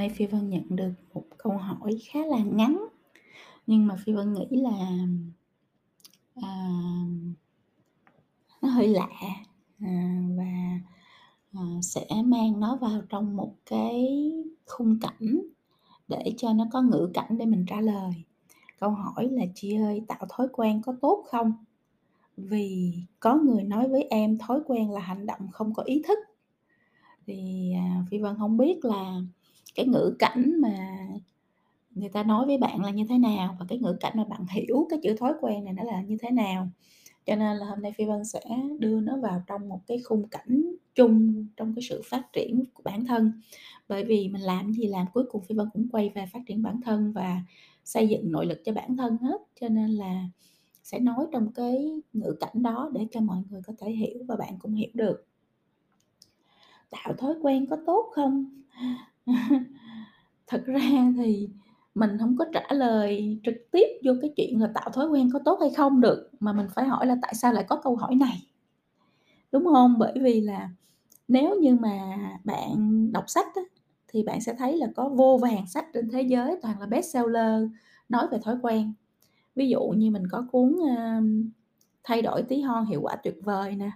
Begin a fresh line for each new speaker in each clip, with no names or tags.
nay Phi Vân nhận được một câu hỏi khá là ngắn, nhưng mà Phi Vân nghĩ là, à, nó hơi lạ, à, và, à, sẽ mang nó vào trong một cái khung cảnh để cho nó có ngữ cảnh để mình trả lời. Câu hỏi là "Chị ơi, tạo thói quen có tốt không? Vì có người nói với em thói quen là hành động không có ý thức." Thì, à, Phi Vân không biết là cái ngữ cảnh mà người ta nói với bạn là như thế nào và cái ngữ cảnh mà bạn hiểu cái chữ thói quen này nó là như thế nào. Cho nên là hôm nay Phi Vân sẽ đưa nó vào trong một cái khung cảnh chung trong cái sự phát triển của bản thân. Bởi vì mình làm gì làm cuối cùng Phi Vân cũng quay về phát triển bản thân và xây dựng nội lực cho bản thân hết, cho nên là sẽ nói trong cái ngữ cảnh đó để cho mọi người có thể hiểu và bạn cũng hiểu được. Tạo thói quen có tốt không? Thật ra thì mình không có trả lời trực tiếp vô cái chuyện là tạo thói quen có tốt hay không được, mà mình phải hỏi là tại sao lại có câu hỏi này? Đúng hông? Bởi vì là nếu như mà bạn đọc sách á, thì bạn sẽ thấy là có vô vàn sách trên thế giới toàn là bestseller nói về thói quen. Ví dụ như mình có cuốn, a, "Thay đổi tí hon hiệu quả tuyệt vời" nè,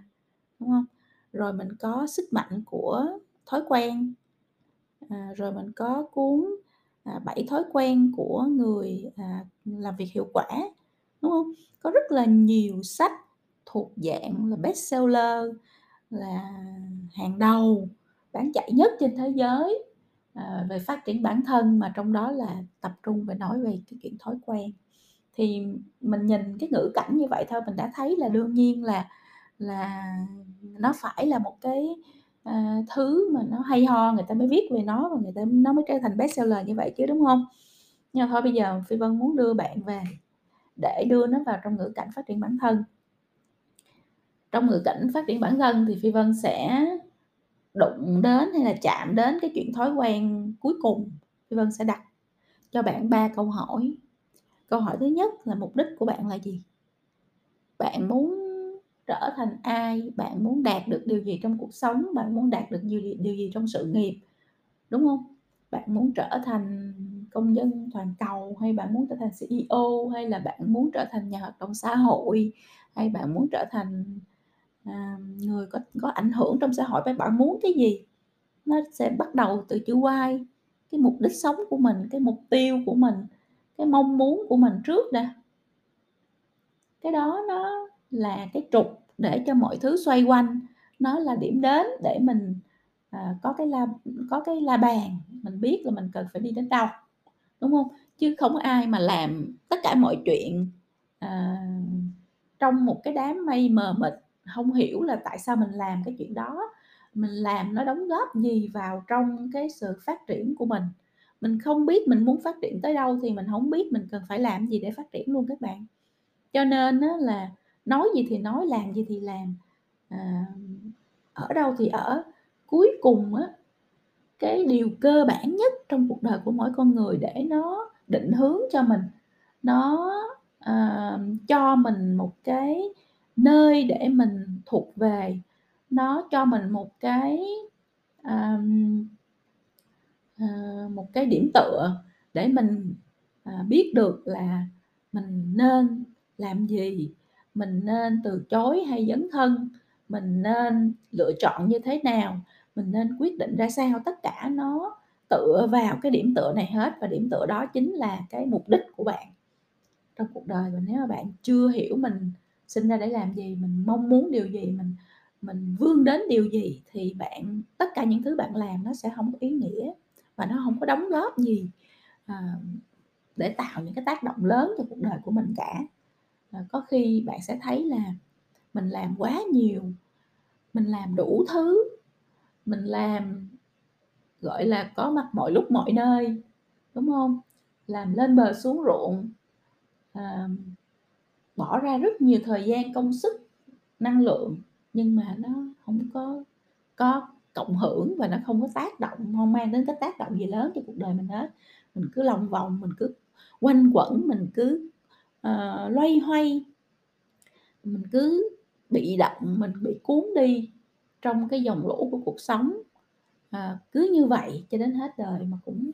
đúng hông? Rồi mình có "Sức mạnh của thói quen", à, rồi mình có cuốn, à, "7 thói quen của người, à, làm việc hiệu quả", đúng không Có rất là nhiều sách thuộc dạng là bestseller, là hàng đầu, bán chạy nhất trên thế giới, à, về phát triển bản thân, mà trong đó là tập trung về nói về cái chuyện thói quen. Thì mình nhìn cái ngữ cảnh như vậy thôi, mình đã thấy là đương nhiên là là nó phải là một cái, à, thứ mà nó hay ho người ta mới viết về nó và người ta nó mới trở thành bestseller như vậy chứ, đúng không? Nhưng mà thôi bây giờ Phi Vân muốn đưa bạn về để đưa nó vào trong ngữ cảnh phát triển bản thân. Trong ngữ cảnh phát triển bản thân thì Phi Vân sẽ đụng đến hay là chạm đến cái chuyện thói quen cuối cùng. Phi Vân sẽ đặt cho bạn ba câu hỏi. Câu hỏi thứ nhất là mục đích của bạn là gì? Bạn muốn trở thành ai? Bạn muốn đạt được điều gì trong cuộc sống? Bạn muốn đạt được điều gì điều gì trong sự nghiệp? Đúng không Bạn muốn trở thành công dân toàn cầu, hay bạn muốn trở thành CEO, hay là bạn muốn trở thành nhà hoạt động xã hội, hay bạn muốn trở thành, à, người có có ảnh hưởng trong xã hội? Bạn bạn muốn cái gì? Nó sẽ bắt đầu từ chữ why, cái mục đích sống của mình, cái mục tiêu của mình, cái mong muốn của mình trước đã. Cái đó nó là cái trục để cho mọi thứ xoay quanh, nó là điểm đến để mình, à, có cái la có cái la bàn, mình biết là mình cần phải đi đến đâu, đúng không Chứ không có ai mà làm tất cả mọi chuyện, à, trong một cái đám mây mờ mịt, không hiểu là tại sao mình làm cái chuyện đó, mình làm nó đóng góp gì vào trong cái sự phát triển của mình. Mình không biết mình muốn phát triển tới đâu thì mình không biết mình cần phải làm gì để phát triển luôn các bạn. Cho nên á là nói gì thì nói, làm gì thì làm, à, ở đâu thì ở. Cuối cùng á, cái điều cơ bản nhất trong cuộc đời của mỗi con người để nó định hướng cho mình, nó, uh, cho mình một cái nơi để mình thuộc về, nó cho mình một cái, um, uh, một cái điểm tựa để mình, uh, biết được là mình nên làm gì, mình nên từ chối hay dấn thân, mình nên lựa chọn như thế nào, mình nên quyết định ra sao. Tất cả nó tựa vào cái điểm tựa này hết và điểm tựa đó chính là cái mục đích của bạn trong cuộc đời. Và nếu mà bạn chưa hiểu mình sinh ra để làm gì, mình mong muốn điều gì, mình mình vươn đến điều gì thì bạn tất cả những thứ bạn làm nó sẽ không có ý nghĩa và nó không có đóng góp gì, à, để tạo những cái tác động lớn cho cuộc đời của mình cả. Ờ, có khi bạn sẽ thấy là mình làm quá nhiều, mình làm đủ thứ, mình làm, gọi là, có mặt mọi lúc mọi nơi, đúng không? Làm lên bờ xuống ruộng, à, bỏ ra rất nhiều thời gian, công sức, năng lượng, nhưng mà nó không có có cộng hưởng và nó không có tác động, không mang đến cái tác động gì lớn cho cuộc đời mình hết. Mình cứ lòng vòng, mình cứ quanh quẩn, mình cứ, Ờ, loay hoay. Mình cứ bị động, mình bị cuốn đi trong cái dòng lũ của cuộc sống. à, cứ như vậy cho đến hết đời mà cũng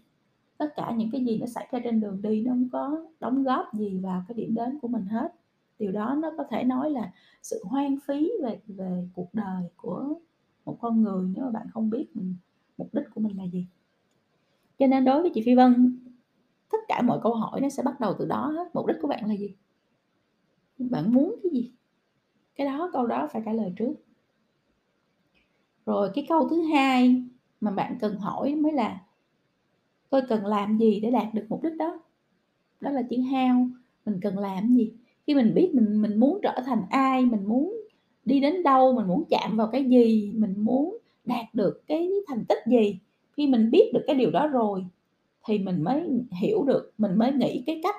tất cả những cái gì nó xảy ra trên đường đi nó không có đóng góp gì vào cái điểm đến của mình hết. Điều đó nó có thể nói là sự hoang phí về về cuộc đời của một con người nếu mà bạn không biết, mình, mục đích của mình là gì. Cho nên đối với chị Phi Vân, tất cả mọi câu hỏi nó sẽ bắt đầu từ đó hết, mục đích của bạn là gì? Bạn muốn cái gì? Cái đó câu đó phải trả lời trước. Rồi cái câu thứ hai mà bạn cần hỏi mới là "Tôi cần làm gì để đạt được mục đích đó?" Đó là chữ hao mình cần làm gì? Khi mình biết mình mình muốn trở thành ai, mình muốn đi đến đâu, mình muốn chạm vào cái gì, mình muốn đạt được cái thành tích gì, khi mình biết được cái điều đó rồi thì mình mới hiểu được, mình mới nghĩ cái cách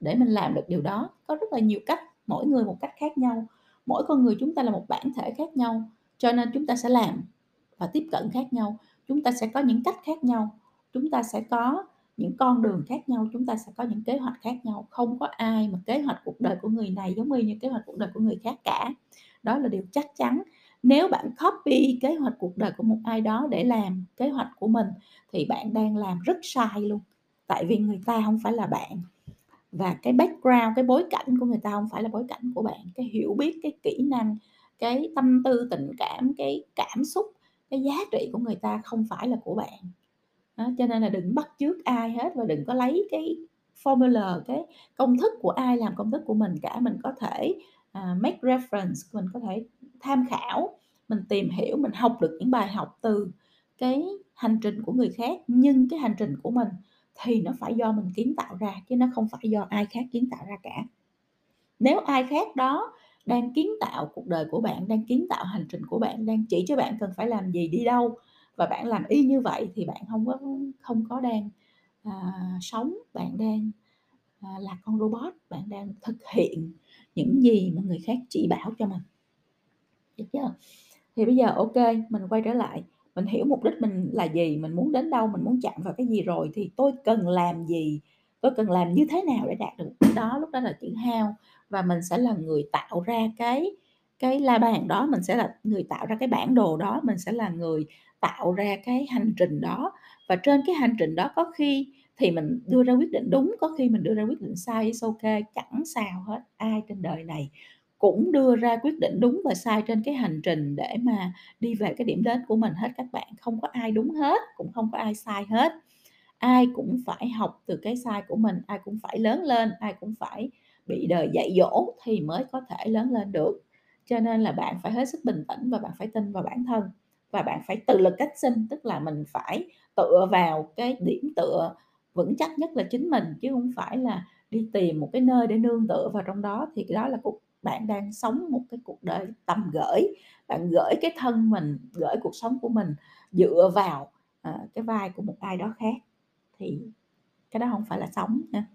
để mình làm được điều đó. Có rất là nhiều cách, mỗi người một cách khác nhau, mỗi con người chúng ta là một bản thể khác nhau, cho nên chúng ta sẽ làm và tiếp cận khác nhau, chúng ta sẽ có những cách khác nhau, chúng ta sẽ có những con đường khác nhau, chúng ta sẽ có những kế hoạch khác nhau. Không có ai mà kế hoạch cuộc đời của người này giống y như kế hoạch cuộc đời của người khác cả. Đó là điều chắc chắn. Nếu bạn copy kế hoạch cuộc đời của một ai đó để làm kế hoạch của mình thì bạn đang làm rất sai luôn. Tại vì người ta không phải là bạn và cái background, cái bối cảnh của người ta không phải là bối cảnh của bạn. Cái hiểu biết, cái kỹ năng, cái tâm tư tình cảm, cái cảm xúc, cái giá trị của người ta không phải là của bạn. Đó, cho nên là đừng bắt chước ai hết và đừng có lấy cái formula, cái công thức của ai làm công thức của mình cả. Mình có thể, uh, make reference, mình có thể tham khảo, mình tìm hiểu, mình học được những bài học từ cái hành trình của người khác, nhưng cái hành trình của mình thì nó phải do mình kiến tạo ra chứ nó không phải do ai khác kiến tạo ra cả. Nếu ai khác đó đang kiến tạo cuộc đời của bạn, đang kiến tạo hành trình của bạn, đang chỉ cho bạn cần phải làm gì, đi đâu và bạn làm y như vậy thì bạn không có không có đang, à, sống, bạn đang, à, là con robot, bạn đang thực hiện những gì mà người khác chỉ bảo cho mình. Được chưa? Thì bây giờ ok mình quay trở lại, mình hiểu mục đích mình là gì, mình muốn đến đâu, mình muốn chạm vào cái gì rồi thì tôi cần làm gì, tôi cần làm như thế nào để đạt được đó, lúc đó là chữ hao và mình sẽ là người tạo ra cái cái la bàn đó, mình sẽ là người tạo ra cái bản đồ đó, mình sẽ là người tạo ra cái hành trình đó. Và trên cái hành trình đó có khi thì mình đưa ra quyết định đúng, có khi mình đưa ra quyết định sai, it's chẳng sao hết. Ai trên đời này cũng đưa ra quyết định đúng và sai trên cái hành trình để mà đi về cái điểm đến của mình hết các bạn, không có ai đúng hết, cũng không có ai sai hết. Ai cũng phải học từ cái sai của mình, ai cũng phải lớn lên, ai cũng phải bị đời dạy dỗ thì mới có thể lớn lên được. Cho nên là bạn phải hết sức bình tĩnh và bạn phải tin vào bản thân và bạn phải tự lực cách sinh, tức là mình phải tựa vào cái điểm tựa vững chắc nhất là chính mình, chứ không phải là đi tìm một cái nơi để nương tựa vào trong đó thì cái đó là cũng bạn đang sống một cái cuộc đời tầm gửi bạn gửi cái thân mình, gửi cuộc sống của mình dựa vào, ờ, cái vai của một ai đó khác thì cái đó không phải là sống nha.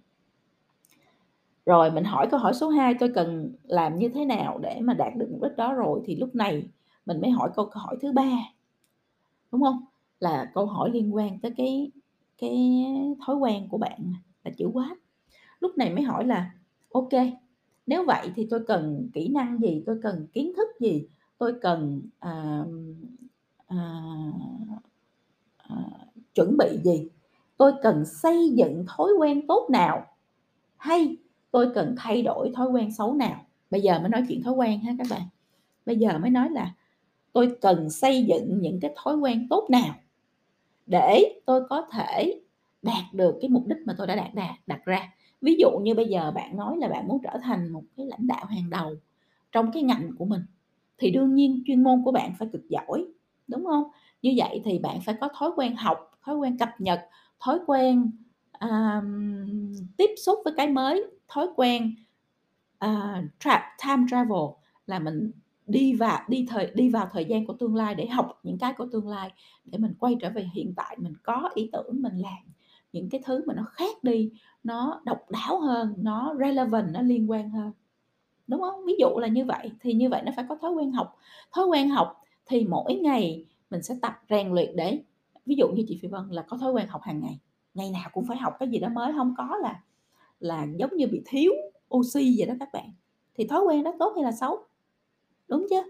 Rồi mình hỏi câu hỏi số 2, tôi cần làm như thế nào để mà đạt được mục đích đó rồi? Thì lúc này mình mới hỏi câu câu hỏi thứ ba Đúng không Là câu hỏi liên quan tới cái cái thói quen của bạn là chữ quá. Lúc này mới hỏi là ok nếu vậy thì tôi cần kỹ năng gì, tôi cần kiến thức gì, tôi cần, à, à, à, chuẩn bị gì, tôi cần xây dựng thói quen tốt nào, hay tôi cần thay đổi thói quen xấu nào? Bây giờ mới nói chuyện thói quen ha các bạn. Bây giờ mới nói là tôi cần xây dựng những cái thói quen tốt nào để tôi có thể đạt được cái mục đích mà tôi đã đạt đạt đặt ra. Ví dụ như bây giờ bạn nói là bạn muốn trở thành một cái lãnh đạo hàng đầu trong cái ngành của mình, thì đương nhiên chuyên môn của bạn phải cực giỏi, đúng không? Như vậy thì bạn phải có thói quen học, thói quen cập nhật, thói quen, à, tiếp xúc với cái mới, thói quen, à, tra time travel là mình đi vào đi thời đi vào thời gian của tương lai để học những cái của tương lai, để mình quay trở về hiện tại, mình có ý tưởng mình làm những cái thứ mà nó khác đi, nó độc đáo hơn, nó relevant, nó liên quan hơn. Đúng không? Ví dụ là như vậy, thì như vậy nó phải có thói quen học. Thói quen học thì mỗi ngày mình sẽ tập rèn luyện để ví dụ như chị Phi Vân là có thói quen học hàng ngày, ngày nào cũng phải học cái gì đó mới, không có là là giống như bị thiếu oxy vậy đó các bạn. Thì thói quen đó tốt hay là xấu? Đúng chứ?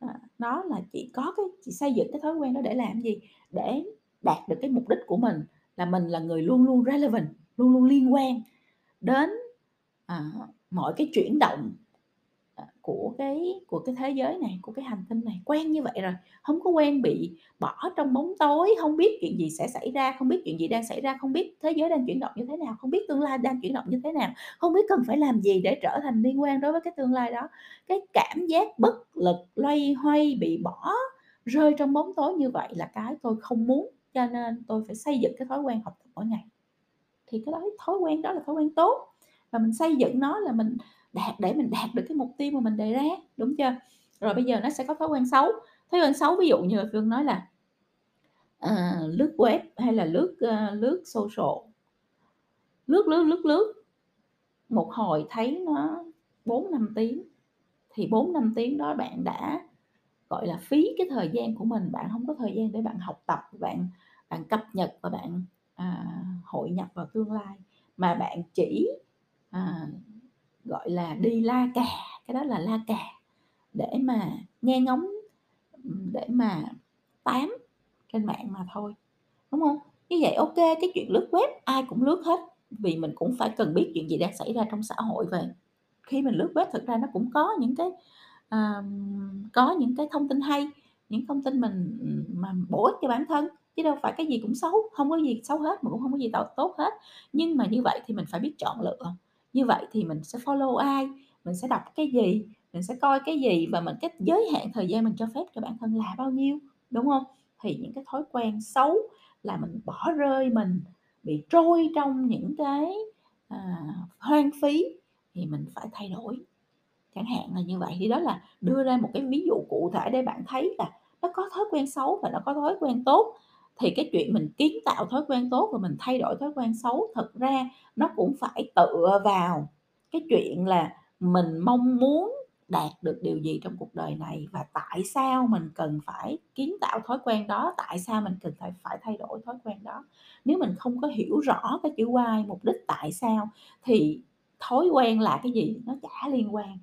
À, nó là chị có cái chị xây dựng cái thói quen đó để làm gì? Để đạt được cái mục đích của mình là mình là người luôn luôn relevant, luôn luôn liên quan đến, à, mọi cái chuyển động, à, của cái của cái thế giới này, của cái hành tinh này, quen như vậy rồi, không có quen bị bỏ trong bóng tối, không biết chuyện gì sẽ xảy ra, không biết chuyện gì đang xảy ra, không biết thế giới đang chuyển động như thế nào, không biết tương lai đang chuyển động như thế nào, không biết cần phải làm gì để trở thành liên quan đối với cái tương lai đó. Cái cảm giác bất lực, loay hoay, bị bỏ rơi trong bóng tối như vậy là cái tôi không muốn, cho nên tôi phải xây dựng cái thói quen học tập mỗi ngày. Thì cái đó thói quen đó là thói quen tốt, và mình xây dựng nó là mình đạt để mình đạt được cái mục tiêu mà mình đề ra, đúng chưa? Rồi bây giờ nó sẽ có thói quen xấu, thói quen xấu ví dụ như là Phương nói là, uh, lướt web hay là lướt, uh, lướt social. Lướt, lướt, lướt, lướt, một hồi thấy nó 4-5 tiếng, thì 4-5 tiếng đó bạn đã, gọi là, phí cái thời gian của mình, bạn không có thời gian để bạn học tập, bạn bạn cập nhật và bạn, à, hội nhập vào tương lai, mà bạn chỉ, à, gọi là, đi la cà, cái đó là la cà, để mà nghe ngóng, để mà tám trên mạng mà thôi, đúng không? Như vậy ok cái chuyện lướt web ai cũng lướt hết, vì mình cũng phải cần biết chuyện gì đang xảy ra trong xã hội về. Khi mình lướt web thực ra nó cũng có những cái, uh, có những cái thông tin hay, những thông tin mình, ừ, mà bổ ích cho bản thân, chứ đâu phải cái gì cũng xấu, không có gì xấu hết mà cũng không có gì tốt hết. Nhưng mà như vậy thì mình phải biết chọn lựa, như vậy thì mình sẽ follow ai, mình sẽ đọc cái gì, mình sẽ coi cái gì và mình cái giới hạn thời gian mình cho phép cho bản thân là bao nhiêu, đúng không Thì những cái thói quen xấu là mình bỏ rơi mình bị trôi trong những cái, à, hoang phí thì mình phải thay đổi, chẳng hạn là như vậy. Thì đó là đưa ra một cái ví dụ cụ thể để bạn thấy là nó có thói quen xấu và nó có thói quen tốt, thì cái chuyện mình kiến tạo thói quen tốt và mình thay đổi thói quen xấu thực ra nó cũng phải tựa vào cái chuyện là mình mong muốn đạt được điều gì trong cuộc đời này và tại sao mình cần phải kiến tạo thói quen đó, tại sao mình cần phải phải thay đổi thói quen đó. Nếu mình không có hiểu rõ cái chữ why, mục đích tại sao thì thói quen là cái gì nó chả liên quan,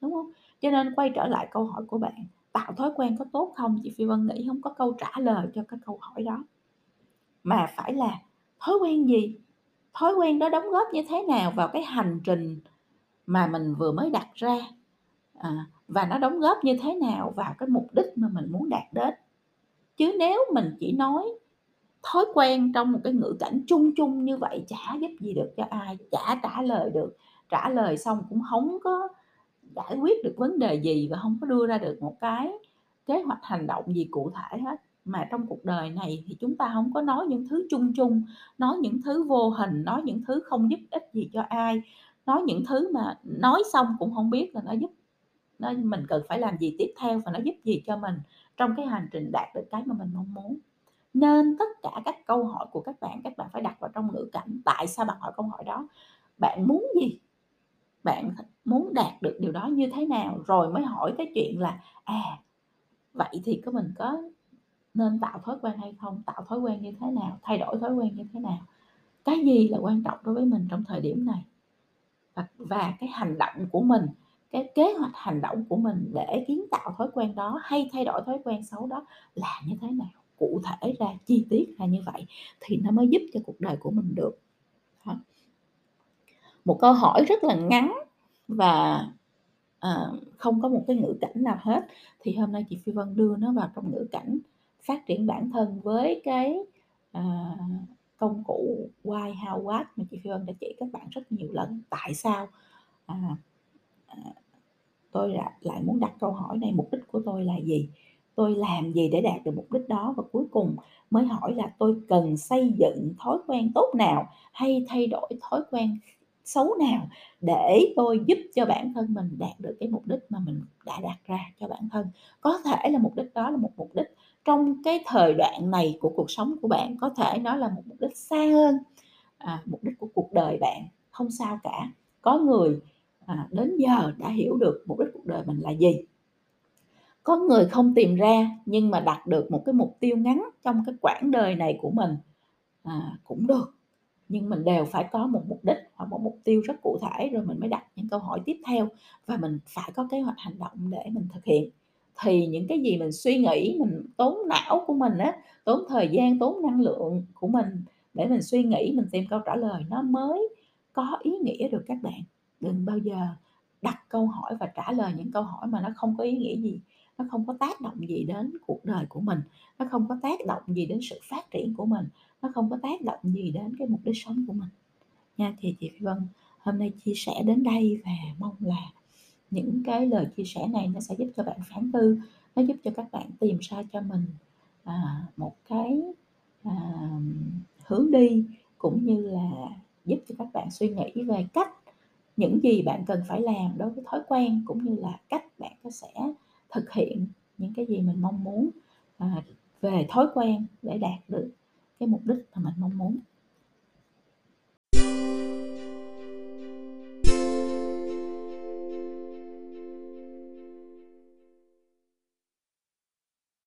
đúng không? Cho nên quay trở lại câu hỏi của bạn, tạo thói quen có tốt không? Chị Phi Vân nghĩ không có câu trả lời cho cái câu hỏi đó, mà phải là thói quen gì? Thói quen đó đóng góp như thế nào vào cái hành trình mà mình vừa mới đặt ra, à, và nó đóng góp như thế nào vào cái mục đích mà mình muốn đạt đến. Chứ nếu mình chỉ nói thói quen trong một cái ngữ cảnh chung chung như vậy chả giúp gì được cho ai, chả trả lời được, trả lời xong cũng không có giải quyết được vấn đề gì và không có đưa ra được một cái kế hoạch hành động gì cụ thể hết. Mà trong cuộc đời này thì chúng ta không có nói những thứ chung chung, nói những thứ vô hình, nói những thứ không giúp ích gì cho ai, nói những thứ mà nói xong cũng không biết là nó giúp nó mình cần phải làm gì tiếp theo và nó giúp gì cho mình trong cái hành trình đạt được cái mà mình mong muốn. Nên tất cả các câu hỏi của các bạn, các bạn phải đặt vào trong ngữ cảnh tại sao bạn hỏi câu hỏi đó? Bạn muốn gì? Bạn muốn đạt được điều đó như thế nào? Rồi mới hỏi cái chuyện là, à, vậy thì có mình có nên tạo thói quen hay không? Tạo thói quen như thế nào? Thay đổi thói quen như thế nào? Cái gì là quan trọng đối với mình trong thời điểm này? Và và cái hành động của mình, cái kế hoạch hành động của mình để kiến tạo thói quen đó hay thay đổi thói quen xấu đó là như thế nào? Cụ thể ra, chi tiết ra như vậy thì nó mới giúp cho cuộc đời của mình được. Đó. Một câu hỏi rất là ngắn và, à, không có một cái ngữ cảnh nào hết, thì hôm nay chị Phi Vân đưa nó vào trong ngữ cảnh phát triển bản thân với cái, à, công cụ Why, How, What mà chị Phi Vân đã chỉ các bạn rất nhiều lần. Tại sao, à, à, tôi lại lại muốn đặt câu hỏi này, mục đích của tôi là gì? Tôi làm gì để đạt được mục đích đó? Và cuối cùng mới hỏi là tôi cần xây dựng thói quen tốt nào hay thay đổi thói quen xấu nào để tôi giúp cho bản thân mình đạt được cái mục đích mà mình đã đặt ra cho bản thân. Có thể là mục đích đó là một mục đích trong cái thời đoạn này của cuộc sống của bạn, có thể nó là một mục đích xa hơn, à, mục đích của cuộc đời bạn, không sao cả. Có người, à, đến giờ đã hiểu được mục đích cuộc đời mình là gì. Có người không tìm ra nhưng mà đặt được một cái mục tiêu ngắn trong cái quãng đời này của mình, à, cũng được. Nhưng mình đều phải có một mục đích hoặc một mục tiêu rất cụ thể rồi mình mới đặt những câu hỏi tiếp theo và mình phải có kế hoạch hành động để mình thực hiện. thì những cái gì mình suy nghĩ, mình tốn não của mình á, tốn thời gian, tốn năng lượng của mình để mình suy nghĩ, mình tìm câu trả lời nó mới có ý nghĩa được các bạn. Đừng bao giờ đặt câu hỏi và trả lời những câu hỏi mà nó không có ý nghĩa gì, nó không có tác động gì đến cuộc đời của mình, nó không có tác động gì đến sự phát triển của mình, nó không có tác động gì đến cái mục đích sống của mình. Nha, thì chị Vân hôm nay chia sẻ đến đây và mong là những cái lời chia sẻ này nó sẽ giúp cho bạn phản tư, nó giúp cho các bạn tìm ra cho mình, à, một cái, à, hướng đi, cũng như là giúp cho các bạn suy nghĩ về cách những gì bạn cần phải làm đối với thói quen, cũng như là cách bạn có sẽ thực hiện những cái gì mình mong muốn, à, về thói quen để đạt được cái mục đích mà mình mong muốn.